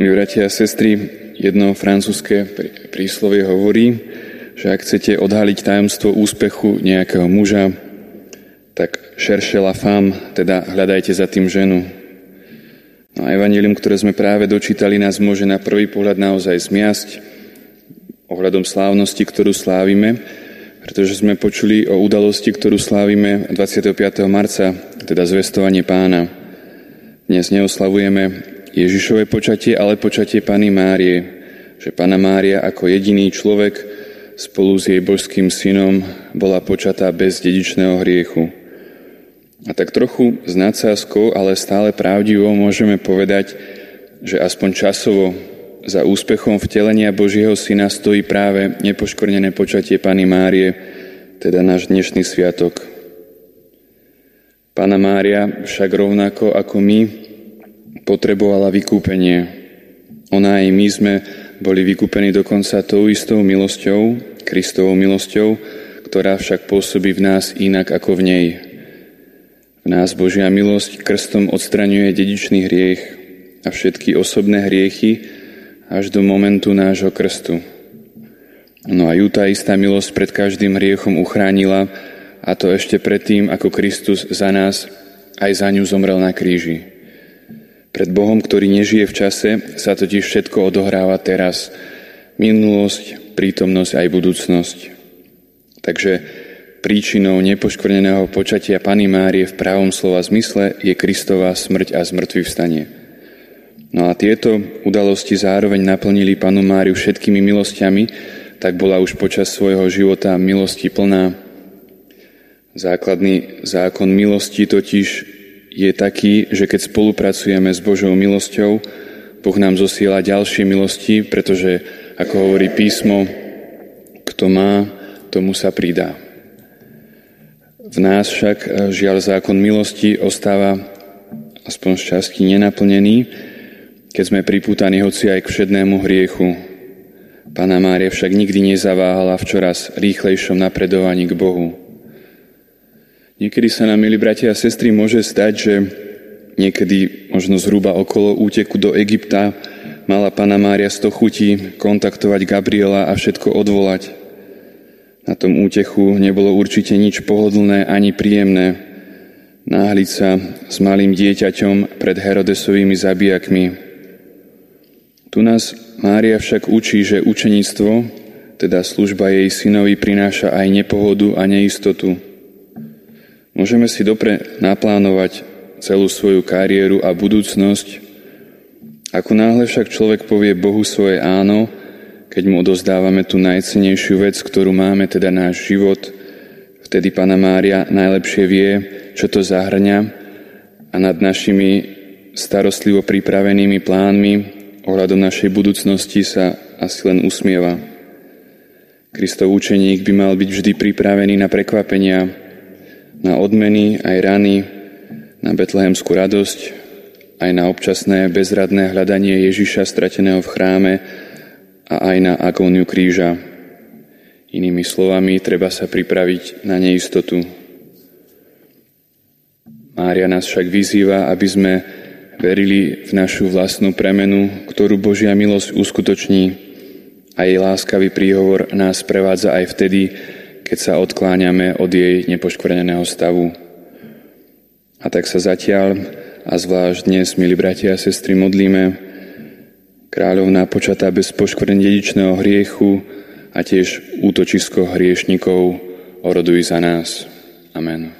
Milí bratia a sestry, jedno francúzske príslovie hovorí, že ak chcete odhaliť tajomstvo úspechu nejakého muža, tak šerše la femme, teda hľadajte za tým ženu. No a evanílium, ktoré sme práve dočítali, nás môže na prvý pohľad naozaj zmiasť ohľadom slávnosti, ktorú slávime, pretože sme počuli o udalosti, ktorú slávime 25. marca, teda zvestovanie pána. Dnes neoslavujeme Ježišové počatie, ale počatie Pany Márie, že Pana Mária ako jediný človek spolu s jej božským synom bola počatá bez dedičného hriechu. A tak trochu s nadsázkou, ale stále pravdivo môžeme povedať, že aspoň časovo za úspechom vtelenia Božieho syna stojí práve nepoškornené počatie Pany Márie, teda náš dnešný sviatok. Pana Mária však rovnako ako my potrebovala vykúpenie. Ona aj my sme boli vykúpení dokonca tou istou milosťou, Kristovou milosťou, ktorá však pôsobí v nás inak ako v nej. V nás Božia milosť krstom odstraňuje dedičný hriech a všetky osobné hriechy až do momentu nášho krstu. No a ju tá istá milosť pred každým hriechom uchránila a to ešte predtým, ako Kristus za nás aj za ňu zomrel na kríži. Pred Bohom, ktorý nežije v čase, sa totiž všetko odohráva teraz. Minulosť, prítomnosť aj budúcnosť. Takže príčinou nepoškvrneného počatia Pany Márie v právom slova zmysle je Kristová smrť a zmrtvý vstanie. No a tieto udalosti zároveň naplnili Panu Máriu všetkými milosťami, tak bola už počas svojho života milosti plná. Základný zákon milosti totiž je taký, že keď spolupracujeme s Božou milosťou, Boh nám zosiela ďalšie milosti, pretože, ako hovorí písmo, kto má, tomu sa pridá. V nás však eh, žiaľ zákon milosti ostáva aspoň z časti nenaplnený, keď sme pripútaní hoci aj k všednému hriechu. Pána Mária však nikdy nezaváhala v čoraz rýchlejšom napredovaní k Bohu. Niekedy sa nám, milí bratia a sestry, môže stať, že niekedy možno zhruba okolo úteku do Egypta mala Pana Mária sto chutí kontaktovať Gabriela a všetko odvolať. Na tom útechu nebolo určite nič pohodlné ani príjemné. Náhliť sa s malým dieťaťom pred Herodesovými zabijakmi. Tu nás Mária však učí, že učeníctvo, teda služba jej synovi, prináša aj nepohodu a neistotu. Môžeme si dobre naplánovať celú svoju kariéru a budúcnosť. Ako náhle však človek povie Bohu svoje áno, keď mu odozdávame tú najcenejšiu vec, ktorú máme, teda náš život, vtedy Pana Mária najlepšie vie, čo to zahrňa a nad našimi starostlivo pripravenými plánmi ohľadom našej budúcnosti sa asi len usmieva. Kristov učeník by mal byť vždy pripravený na prekvapenia, na odmeny aj rany, na betlehemskú radosť, aj na občasné bezradné hľadanie Ježiša strateného v chráme a aj na agóniu kríža. Inými slovami, treba sa pripraviť na neistotu. Mária nás však vyzýva, aby sme verili v našu vlastnú premenu, ktorú Božia milosť uskutoční a jej láskavý príhovor nás prevádza aj vtedy, keď sa odkláňame od jej nepoškvrneného stavu. A tak sa zatiaľ a zvlášť dnes, milí bratia a sestry, modlíme kráľovná počatá bez poškvrnenia dedičného hriechu a tiež útočisko hriešnikov oroduj za nás. Amen.